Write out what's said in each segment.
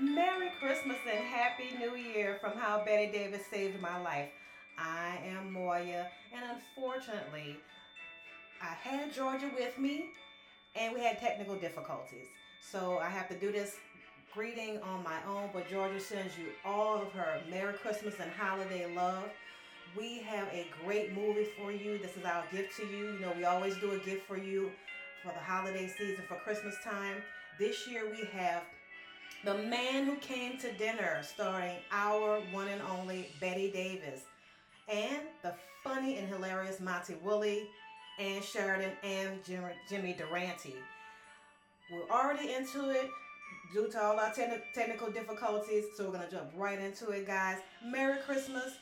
Merry Christmas and Happy New Year from How Bette Davis Saved My Life. I am Moya, and unfortunately, I had Georgia with me, and we had technical difficulties. So I have to do this greeting on my own, but Georgia sends you all of her Merry Christmas and holiday love. We have a great movie for you. This is our gift to you. You know, we always do a gift for you for the holiday season, for Christmas time. This year we have The Man Who Came to Dinner, starring our one and only Bette Davis, and the funny and hilarious Monty Woolley, and Sheridan, and Jimmy, Jimmy Durante. We're already into it due to all our te- technical difficulties, so we're going to jump right into it, guys. Merry Christmas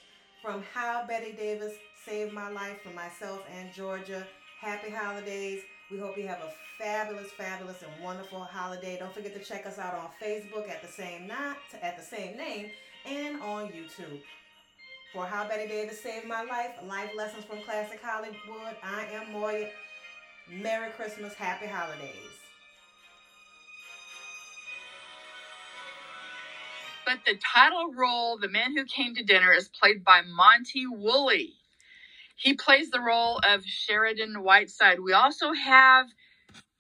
from How Bette Davis Saved My Life for myself and Georgia. Happy holidays. We hope you have a fabulous, fabulous, and wonderful holiday. Don't forget to check us out on Facebook at the same not at the same name and on YouTube. For How Bette Davis Saved My Life, Life Lessons from Classic Hollywood, I am Moya. Merry Christmas, Happy Holidays. But the title role, The Man Who Came to Dinner, is played by Monty Woolley. He plays the role of Sheridan Whiteside. We also have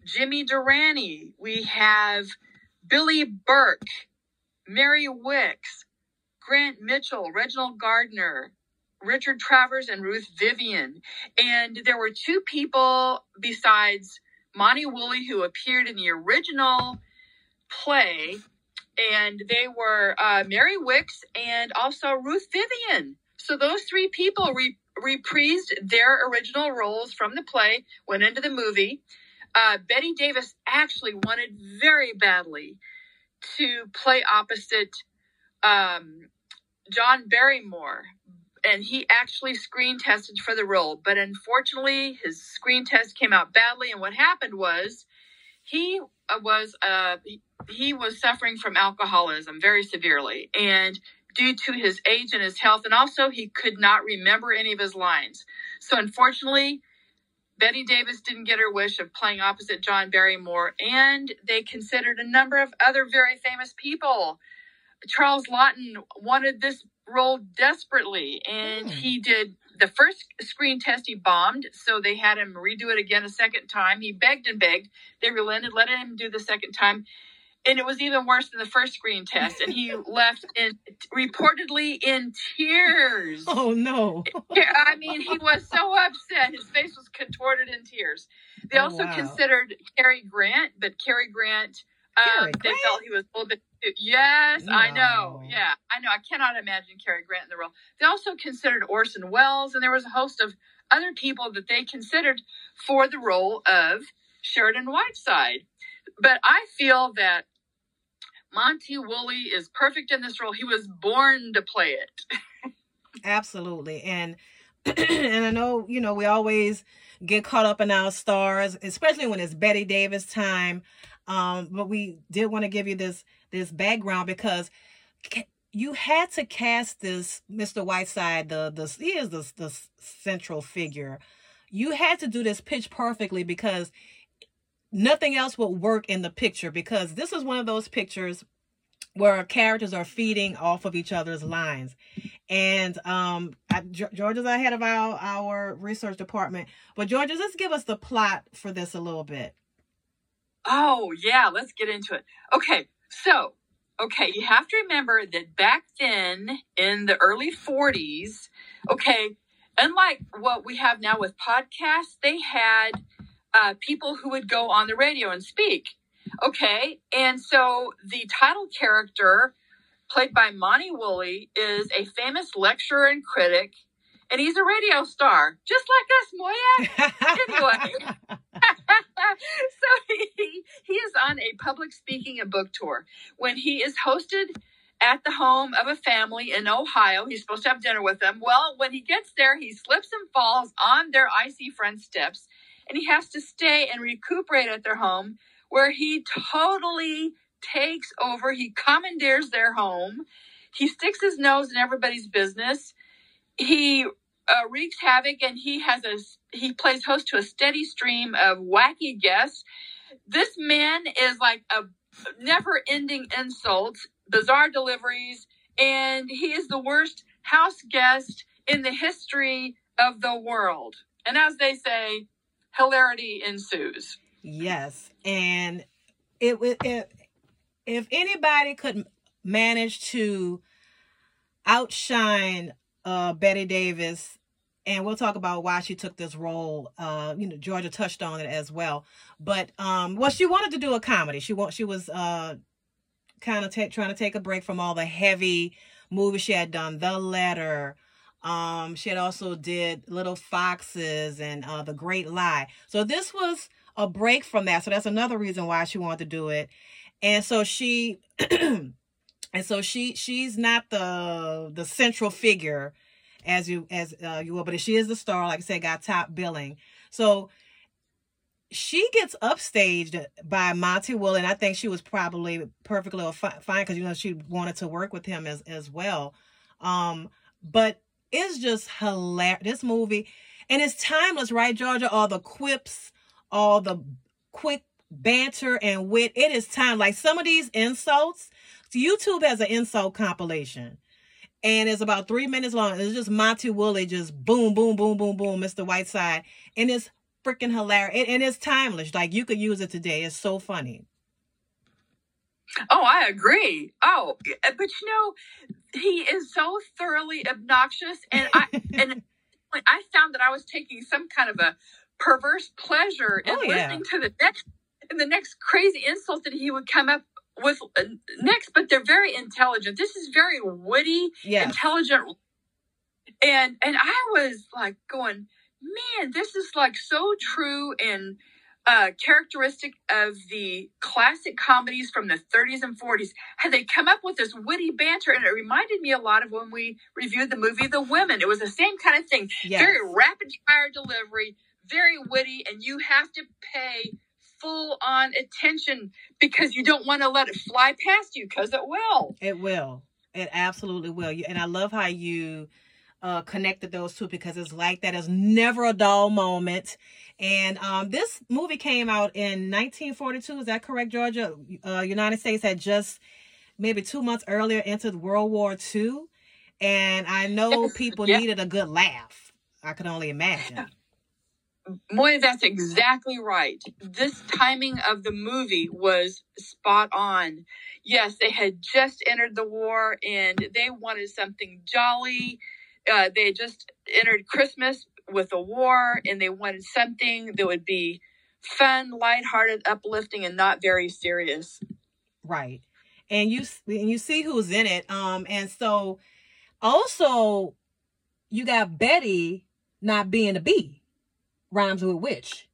Jimmy Durante. We have Billie Burke, Mary Wickes, Grant Mitchell, Reginald Gardiner, Richard Travis, and Ruth Vivian. And there were two people besides Monty Woolley who appeared in the original play, and they were uh, Mary Wickes and also Ruth Vivian. So those three people re- reprised their original roles from the play, went into the movie. Uh, Bette Davis actually wanted very badly to play opposite um, John Barrymore, and he actually screen tested for the role. But unfortunately, his screen test came out badly, and what happened was he uh, was uh, he was suffering from alcoholism very severely, and due to his age and his health, and also he could not remember any of his lines. So unfortunately, Bette Davis didn't get her wish of playing opposite John Barrymore, and they considered a number of other very famous people. Charles Laughton wanted this role desperately, and Mm. he did the first screen test. He bombed, so they had him redo it again a second time. He begged and begged. They relented, let him do the second time, and it was even worse than the first screen test. And he left in reportedly in tears. Oh no. I mean, he was so upset. His face was contorted in tears. They Oh, also wow. considered Cary Grant, but Cary Grant, um, Cary they Grant? felt he was a little bit. Yes, I know. Yeah, I know. I cannot imagine Cary Grant in the role. They also considered Orson Welles, and there was a host of other people that they considered for the role of Sheridan Whiteside. But I feel that Monty Woolley is perfect in this role. He was born to play it. Absolutely. And and I know, you know, we always get caught up in our stars, especially when it's Bette Davis time. Um, but we did want to give you this this background because ca- you had to cast this Mr. Whiteside, the the he is the the central figure. You had to do this pitch perfectly because nothing else would work in the picture because this is one of those pictures where characters are feeding off of each other's lines. And um, I, Ge- Georgia's ahead of our our research department, but Georgia, let's give us the plot for this a little bit. Oh, yeah, let's get into it. Okay, so, okay, you have to remember that back then in the early 40s, okay, unlike what we have now with podcasts, they had uh, people who would go on the radio and speak. Okay, and so the title character, played by Monty Woolley, is a famous lecturer and critic, and he's a radio star, just like us, Moya anyway, so he, he is on a public speaking and book tour. When he is hosted at the home of a family in Ohio, he's supposed to have dinner with them. Well, when he gets there, he slips and falls on their icy front steps, and he has to stay and recuperate at their home, where he totally takes over. He commandeers their home. He sticks his nose in everybody's business. He uh, wreaks havoc, and he has a he plays host to a steady stream of wacky guests. This man is like a never-ending insults bizarre deliveries, and he is the worst house guest in the history of the world. And as they say, hilarity ensues. Yes, and it if, if anybody could manage to outshine uh, Bette Davis, and we'll talk about why she took this role. Uh, you know, Georgia touched on it as well, but um, well, she wanted to do a comedy. She want she was uh, kind of ta- trying to take a break from all the heavy movies she had done. The Letter. Um, she had also did Little Foxes and uh, The Great Lie. So this was a break from that. So that's another reason why she wanted to do it. And so she and so she she's not the the central figure as you as uh, you will, but she is the star. Like I said, got top billing. So she gets upstaged by Monty Will, and I think she was probably perfectly fine because you know she wanted to work with him as as well. Um, but it's just hilarious. This movie, and it's timeless, right, Georgia? All the quips, all the quick banter and wit. It is time. Like some of these insults, YouTube has an insult compilation. And it's about three minutes long. It's just Monty Woolley just boom, boom, boom, boom, boom, Mr. Whiteside. And it's freaking hilarious. And it's timeless. Like you could use it today. It's so funny. Oh, I agree. Oh, but you know, he is so thoroughly obnoxious, and I and I found that I was taking some kind of a perverse pleasure in oh, yeah. listening to the next and the next crazy insult that he would come up with uh, next. But they're very intelligent. This is very witty, yes. intelligent, and and I was like going, man, this is like so true and uh, characteristic of the classic comedies from the 30s and 40s. Had they come up with this witty banter, and it reminded me a lot of when we reviewed the movie The Women. It was the same kind of thing. Yes. Very rapid fire delivery, very witty, and you have to pay full on attention because you don't want to let it fly past you because it will. It will. It absolutely will. And I love how you uh, connected those two because it's like that is never a dull moment. And um, this movie came out in 1942. Is that correct, Georgia? Uh, United States had just maybe two months earlier entered World War II. And I know people yep. needed a good laugh. I could only imagine. Moy, that's exactly right. This timing of the movie was spot on. Yes, they had just entered the war and they wanted something jolly uh, they just entered Christmas with a war, and they wanted something that would be fun, lighthearted, uplifting, and not very serious. Right, and you and you see who's in it. Um, and so also you got Bette not being a bee, rhymes with witch.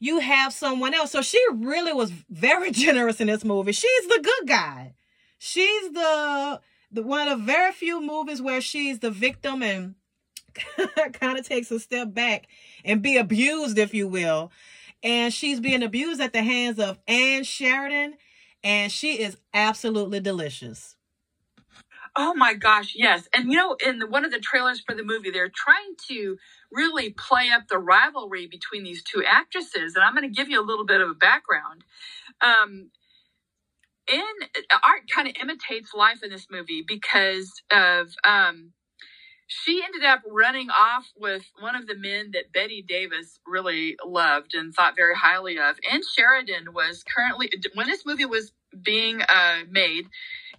You have someone else, so she really was very generous in this movie. She's the good guy. She's the the one of the very few movies where she's the victim and kind of takes a step back and be abused, if you will. And she's being abused at the hands of Ann Sheridan, and she is absolutely delicious. Oh my gosh, yes. And you know, in one of the trailers for the movie, they're trying to really play up the rivalry between these two actresses. And I'm going to give you a little bit of a background. Um, in art kind of imitates life in this movie because of um, she ended up running off with one of the men that Bette Davis really loved and thought very highly of. Ann Sheridan was currently when this movie was being uh, made.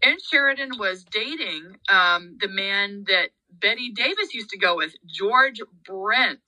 Ann Sheridan was dating um, the man that Bette Davis used to go with, George Brent.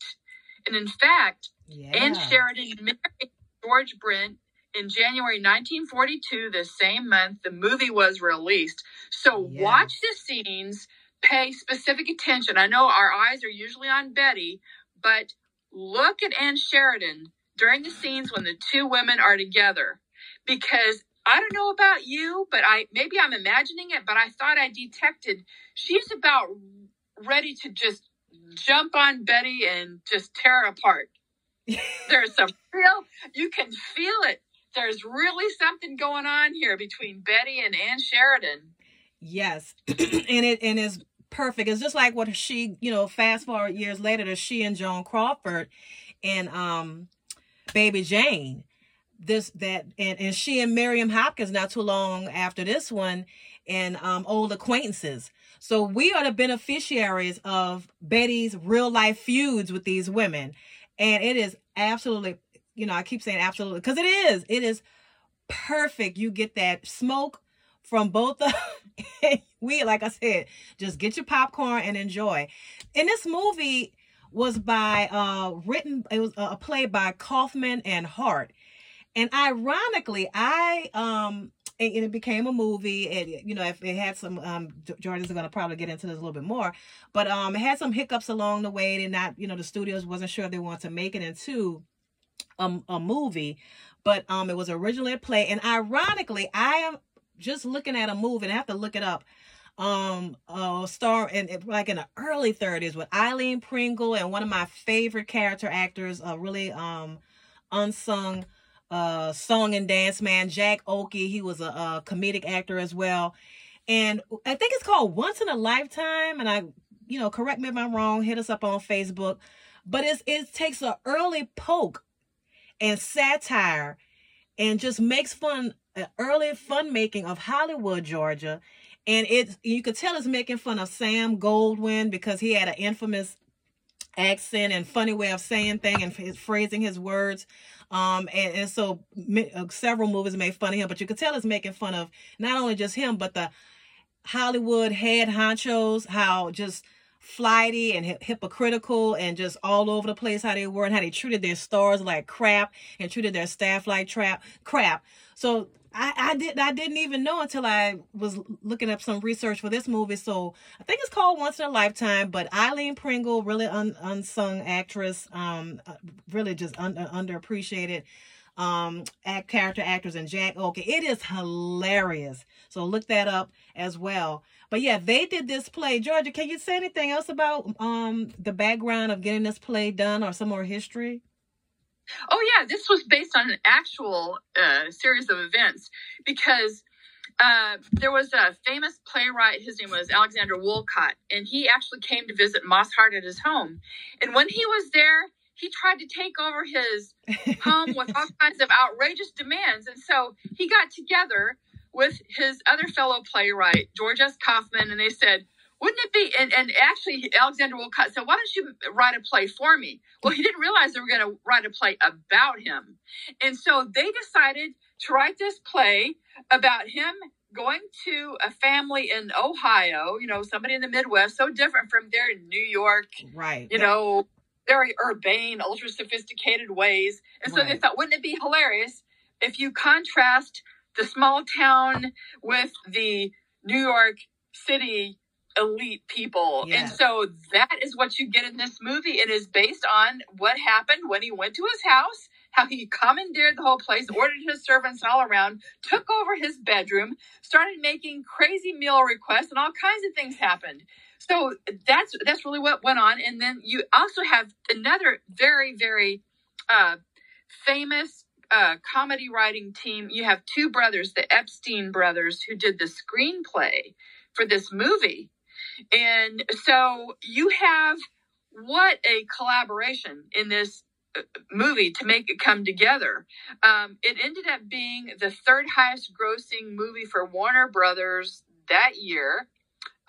And in fact, yeah. Ann Sheridan married George Brent in January 1942, the same month the movie was released. So yes. watch the scenes, pay specific attention. I know our eyes are usually on Bette, but look at Ann Sheridan during the scenes when the two women are together because I don't know about you, but I maybe I'm imagining it, but I thought I detected she's about ready to just jump on Bette and just tear her apart. There's some real you can feel it there's really something going on here between Bette and Ann Sheridan. Yes, and it and it's perfect. It's just like what she, you know, fast forward years later to she and Joan Crawford and um Baby Jane. this that and, and she and Miriam Hopkins not too long after this one and um old acquaintances. So we are the beneficiaries of Bette's real life feuds with these women. And it is absolutely, you know, I keep saying absolutely because it is. It is perfect. You get that smoke from both the we like I said, just get your popcorn and enjoy. And this movie was by uh written it was a play by Kaufman and Hart. And ironically, I um and, it became a movie. And you know, if it had some um Jordan's going to probably get into this a little bit more, but um it had some hiccups along the way. And not you know the studios wasn't sure if they wanted to make it into a, a movie, but um it was originally a play. And ironically, I am just looking at a movie, and I have to look it up um uh star in like in the early 30s with Aileen Pringle and one of my favorite character actors, a really um unsung uh song and dance man, Jack Oakie. He was a, a comedic actor as well. And I think it's called Once in a Lifetime. And I, you know, correct me if I'm wrong, hit us up on Facebook. But it's it takes an early poke and satire and just makes fun an early fun making of Hollywood, Georgia. And it's you could tell it's making fun of Sam Goldwyn because he had an infamous accent and funny way of saying thing and his phrasing his words. Um, and, and so uh, several movies made fun of him, but you could tell it's making fun of not only just him, but the Hollywood head honchos, how just flighty and hypocritical and just all over the place how they were and how they treated their stars like crap and treated their staff like trap crap. So I, I did I didn't even know until I was looking up some research for this movie. So I think it's called Once in a Lifetime. But Aileen Pringle, really un, unsung actress, um, uh, really just un, underappreciated um act character actors and Jack Oakie, It is hilarious. So look that up as well. But yeah, they did this play. Georgia, can you say anything else about um the background of getting this play done or some more history? Oh yeah, this was based on an actual uh, series of events because uh, there was a famous playwright. His name was Alexander Woollcott, and he actually came to visit Moss Hart at his home. And when he was there, he tried to take over his home with all kinds of outrageous demands. And so he got together with his other fellow playwright, George S. Kaufman, and they said, wouldn't it be? And, and actually, Alexander Woollcott said, Why don't you write a play for me? Well, he didn't realize they were going to write a play about him. And so they decided to write this play about him going to a family in Ohio, you know, somebody in the Midwest, so different from their New York, right? You know, very urbane, ultra sophisticated ways. And so right. they thought, wouldn't it be hilarious if you contrast the small town with the New York City elite people. Yes. And so that is what you get in this movie. It is based on what happened when he went to his house, how he commandeered the whole place, ordered his servants all around, took over his bedroom, started making crazy meal requests, and all kinds of things happened. So that's that's really what went on. And then you also have another very, very uh, famous uh, comedy writing team. You have two brothers, the Epstein brothers, who did the screenplay for this movie. And so you have what a collaboration in this uh, movie to make it come together. Um, it ended up being the third highest grossing movie for Warner Brothers that year.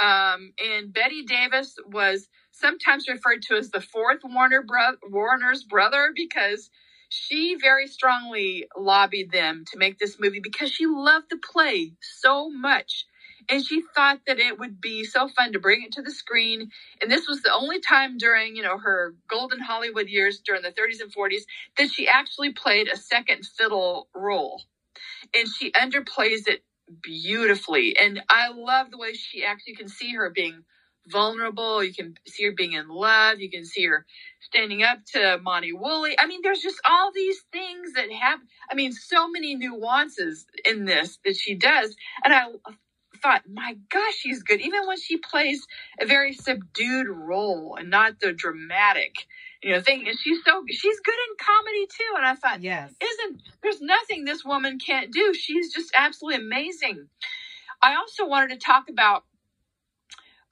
Um, and Bette Davis was sometimes referred to as the fourth Warner bro- Warner's brother because she very strongly lobbied them to make this movie because she loved the play so much. And she thought that it would be so fun to bring it to the screen. And this was the only time during you know her golden hollywood years during the 30s and 40s that she actually played a second fiddle role. And she underplays it beautifully. And i love the way she acts. You can see her being vulnerable. You can see her being in love. You can see her standing up to monty woolley. I mean there's just all these things that have i mean so many nuances in this that she does. And i thought, my gosh, she's good. Even when she plays a very subdued role and not the dramatic, you know, thing. And she's so she's good in comedy too. And I thought, yes, isn't there's nothing this woman can't do. She's just absolutely amazing. I also wanted to talk about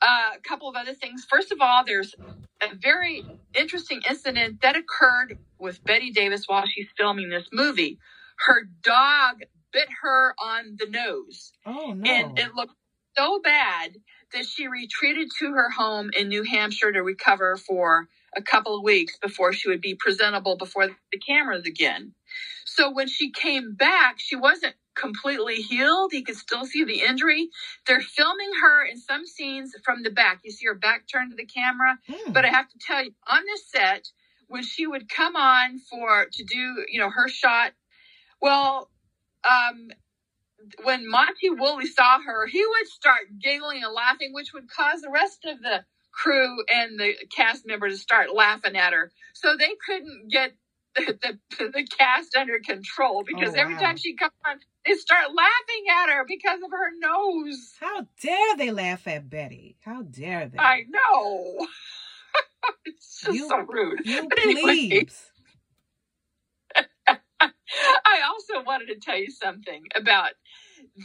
uh, a couple of other things. First of all, there's a very interesting incident that occurred with bette Davis while she's filming this movie. her dog bit her on the nose. Oh no. And it looked so bad that she retreated to her home in New Hampshire to recover for a couple of weeks before she would be presentable before the cameras again. So when she came back, she wasn't completely healed. You could still see the injury. They're filming her in some scenes from the back. You see her back turned to the camera. Hmm. But I have to tell you, on this set, when she would come on for to do, you know, her shot, well, um, when Monty Woolley saw her, he would start giggling and laughing, which would cause the rest of the crew and the cast members to start laughing at her. So they couldn't get the, the, the cast under control because Oh, every time she comes on, they start laughing at her because of her nose. How dare they laugh at Bette? How dare they? I know. it's just You- so rude. you But anyway. I also wanted to tell you something about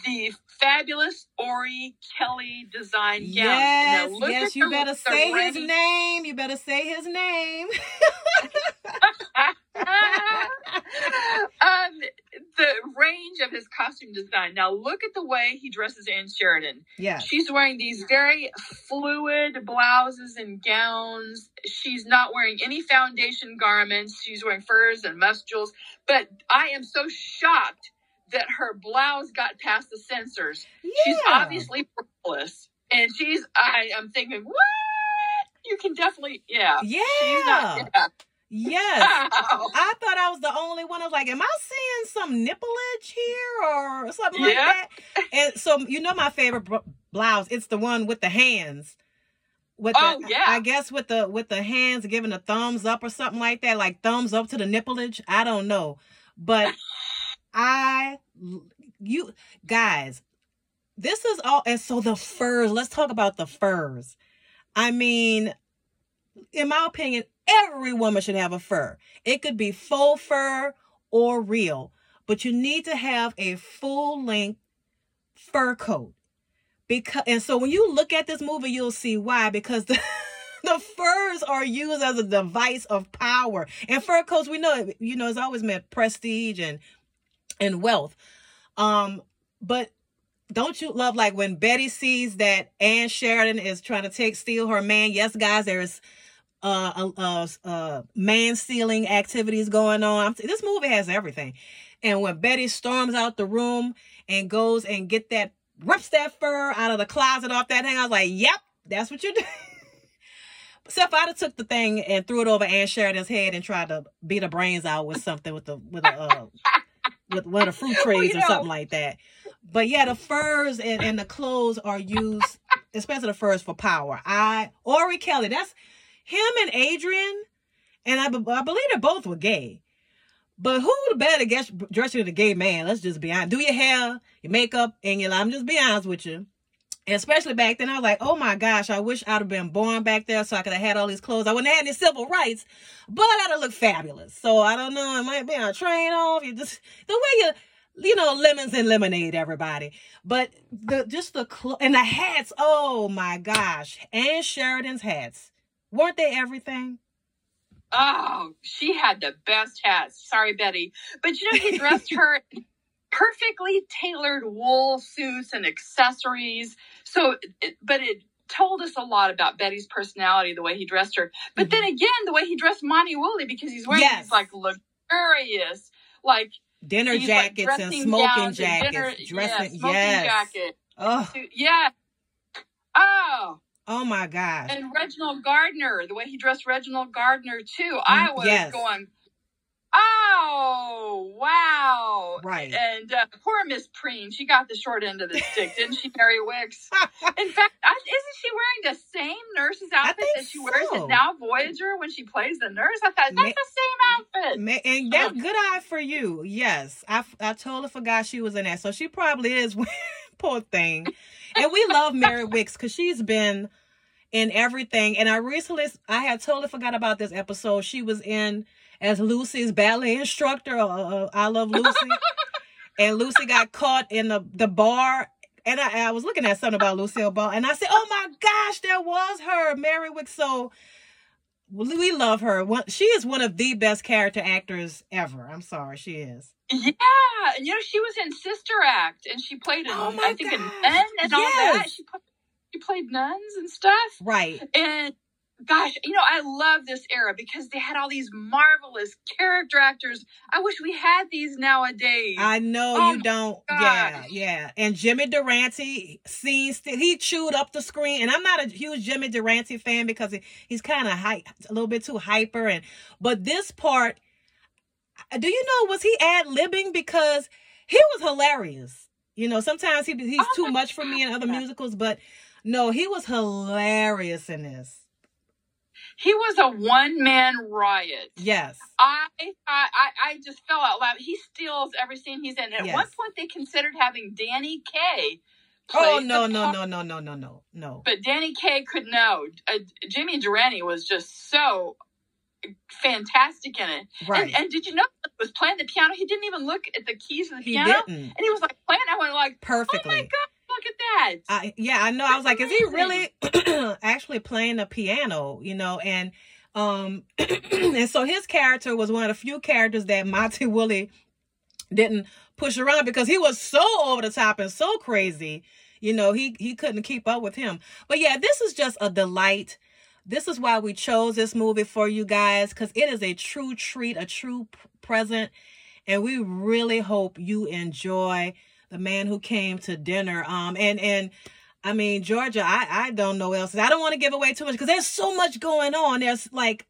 the fabulous Ori Kelly design gown. Yes, Now, yes, you the- better say his name. You better say his name. um, the range of his costume design. Now, look at the way he dresses Ann Sheridan. yeah. She's wearing these very fluid blouses and gowns. She's not wearing any foundation garments. She's wearing furs and muscles. But I am so shocked that her blouse got past the censors. She's obviously breastless. And she's, I am thinking, what? You can definitely, yeah. Yeah. She's not, yeah. Yes. Wow. I thought I was the only one. I was like, am I seeing some nippleage here or something like that? And so, you know, my favorite blouse, it's the one with the hands. With Oh, the, yeah. I guess with the with the hands giving a thumbs up or something like that, like thumbs up to the nippleage. I don't know, but I, you guys, this is all. And so the furs. Let's talk about the furs. I mean, in my opinion, every woman should have a fur. It could be faux fur or real, but you need to have a full length fur coat. Because and so when you look at this movie, you'll see why. Because the the furs are used as a device of power, and fur coats we know you know it's always meant prestige and and wealth. Um, but don't you love like when Bette sees that Ann Sheridan is trying to take steal her man? Yes, guys, there's uh uh uh man stealing activities going on. I'm, this movie has everything. And when Betty storms out the room and goes and get that rips that fur out of the closet off that thing, I was like, "Yep, that's what you do." Except I'd have took the thing and threw it over Ann Sheridan's head and tried to beat her brains out with something with the with a uh, with one of the fruit Well, trees you or know- something like that. But yeah, the furs and, and the clothes are used, especially the furs for power. I Orry-Kelly, that's him and Adrian, and I, I believe they both were gay. But who the better to get dress you as a gay man? Let's just be honest. Do your hair, your makeup, and your I'm just be honest with you. And especially back then, I was like, oh my gosh, I wish I'd have been born back there so I could have had all these clothes. I wouldn't have had any civil rights, but I'd have looked fabulous. So I don't know, it might be on a train off. You just the way you you know, lemons and lemonade, everybody. But the just the clo- and the hats. Oh my gosh, Ann Sheridan's hats weren't they everything? Oh, she had the best hats. Sorry, Bette. But you know, he dressed her perfectly tailored wool suits and accessories. So, it, but it told us a lot about Bette's personality, the way he dressed her. But then again, the way he dressed Monty Woolley, because he's wearing Yes. these like luxurious, like Dinner these, like, jackets and smoking gowns and jackets, dinner- dressing. yeah, smoking yes. jacket. Oh, Yeah. Oh, oh my gosh. and Reginald Gardiner, the way he dressed Reginald Gardiner too. I was Mm, yes. going, oh wow! Right. And uh, poor Miss Preen, she got the short end of the stick, didn't she, Mary Wickes? In fact, I, isn't she wearing the same nurse's outfit that she wears so. in Now Voyager when she plays the nurse? I thought that's Ma- the same outfit. Ma- And that's good eye for you. Yes, I, I totally forgot she was in that. So she probably is. Poor thing. And we love Mary Wickes because she's been in everything. And I recently, I had totally forgot about this episode. She was in as Lucy's ballet instructor. Uh, uh, I love Lucy. and Lucy got caught in the the bar. And I, I was looking at something about Lucille Ball, and I said, "Oh my gosh, there was her, Mary Wickes." So we love her. She is one of the best character actors ever. I'm sorry, she is. Yeah, and you know she was in Sister Act, and she played, Oh an, my I think, a gosh, nun and all that. She put, she played nuns and stuff. Right. And gosh, you know, I love this era because they had all these marvelous character actors. I wish we had these nowadays. I know Oh you don't. Yeah, gosh. yeah. And Jimmy Durante scenes he chewed up the screen. And I'm not a huge Jimmy Durante fan because he, he's kind of hype, a little bit too hyper. And but this part, uh, do you know was he ad libbing because he was hilarious. You know, sometimes he he's Oh too much for me in other musicals, but no, he was hilarious in this. He was a one man riot. Yes. I I, I just fell out loud. He steals every scene he's in. At Yes. one point, they considered having Danny Kaye. Oh no no no no no no no no. But Danny Kaye could know. Uh, Jimmy Durante was just so fantastic in it. Right. And, and did you know he was playing the piano? He didn't even look at the keys of the he piano, didn't and he was like playing. I went like, "Oh my god, look at that!" I, yeah, I know. I was like, is he really actually playing the piano? You know, and um, and so his character was one of the few characters that Monty Woolley didn't push around because he was so over the top and so crazy. You know, he he couldn't keep up with him. But yeah, this is just a delight. This is why we chose this movie for you guys because it is a true treat, a true present, and we really hope you enjoy the man who came to dinner. Um, and and I mean Georgia, I I don't know else. I don't want to give away too much because there's so much going on. There's like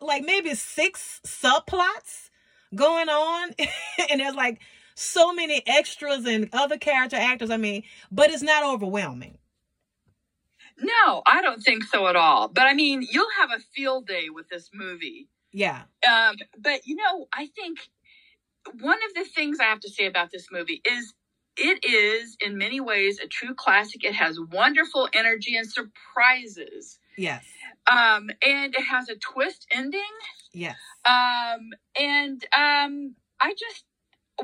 like maybe six subplots going on, and there's like so many extras and other character actors. I mean, but it's not overwhelming. No, I don't think so at all. But I mean, you'll have a field day with this movie. Yeah. Um, but you know, I think one of the things I have to say about this movie is it is in many ways a true classic. It has wonderful energy and surprises. Yes. Um, and it has a twist ending. Yes. Um, and um, I just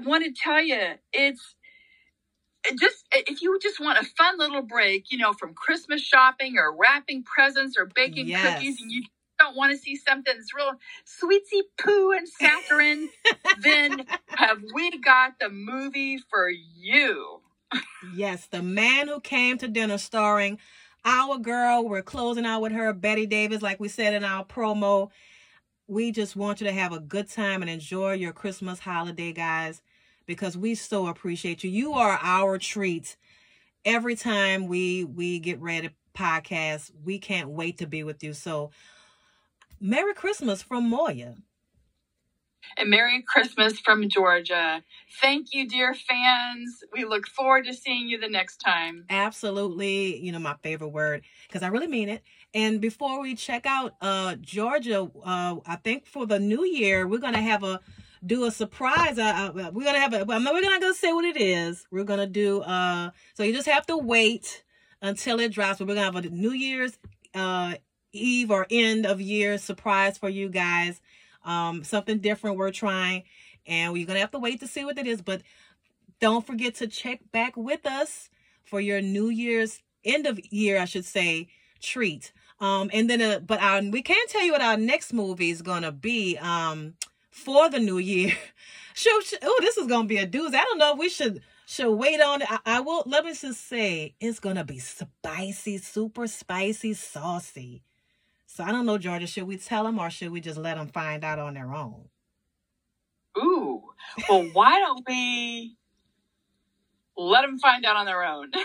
want to tell you, it's it just if you just want a fun little break, you know, from Christmas shopping or wrapping presents or baking Yes. cookies, and you don't want to see something that's real sweetsy poo and saccharine, then have we got the movie for you? Yes, the man who came to dinner starring our girl. We're closing out with her, Bette Davis, like we said in our promo. We just want you to have a good time and enjoy your Christmas holiday, guys, because we so appreciate you. You are our treat. Every time we we get ready to podcast, we can't wait to be with you. So, Merry Christmas from Moya. And Merry Christmas from Georgia. Thank you, dear fans. We look forward to seeing you the next time. absolutely you know my favorite word because i really mean it and before we check out uh georgia uh i think for the new year we're gonna have a do a surprise uh, uh, we're gonna have a well, we're not gonna say what it is we're gonna do uh so you just have to wait until it drops but we're gonna have a new year's uh eve or end of year surprise for you guys um something different we're trying and we're gonna have to wait to see what it is but don't forget to check back with us for your New Year's end of year, I should say, treat. Um, and then, uh, but our we can't tell you what our next movie is gonna be. Um, for the new year. Should, oh, this is gonna be a doozy. I don't know if we should should wait on it. I, I will. Let me just say, it's gonna be spicy, super spicy, saucy. So I don't know, Georgia. Should we tell them or should we just let them find out on their own? Ooh. Well, why don't we let them find out on their own?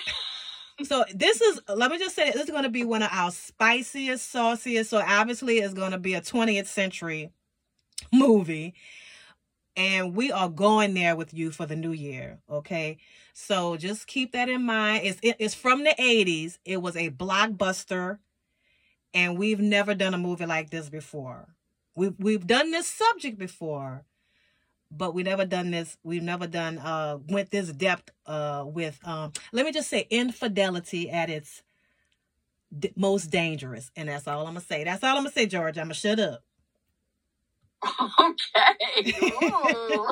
So this is let me just say this is going to be one of our spiciest, sauciest. So obviously it's going to be a 20th century movie, and we are going there with you for the new year. Okay, so just keep that in mind. It's it- it's from the 80s. It was a blockbuster, and we've never done a movie like this before. We've we've done this subject before, but we never done this we've never done uh went this depth uh with um let me just say infidelity at its d- most dangerous and that's all i'm gonna say that's all i'm gonna say george i'm gonna shut up okay. Ooh.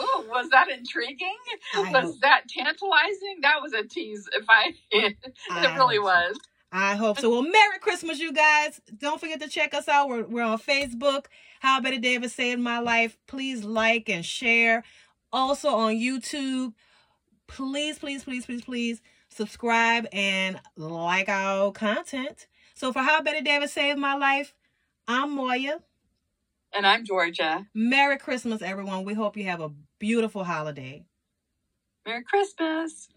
Ooh, was that intriguing? I was hope- that tantalizing? That was a tease. If I, it I really was. so. I hope so. Well, Merry Christmas, you guys. Don't forget to check us out. We're, we're on Facebook. How Bette Davis Saved My Life. Please like and share. Also on YouTube. Please, please, please, please, please subscribe and like our content. So for How Bette Davis Saved My Life, I'm Moya. And I'm Georgia. Merry Christmas, everyone. We hope you have a beautiful holiday. Merry Christmas.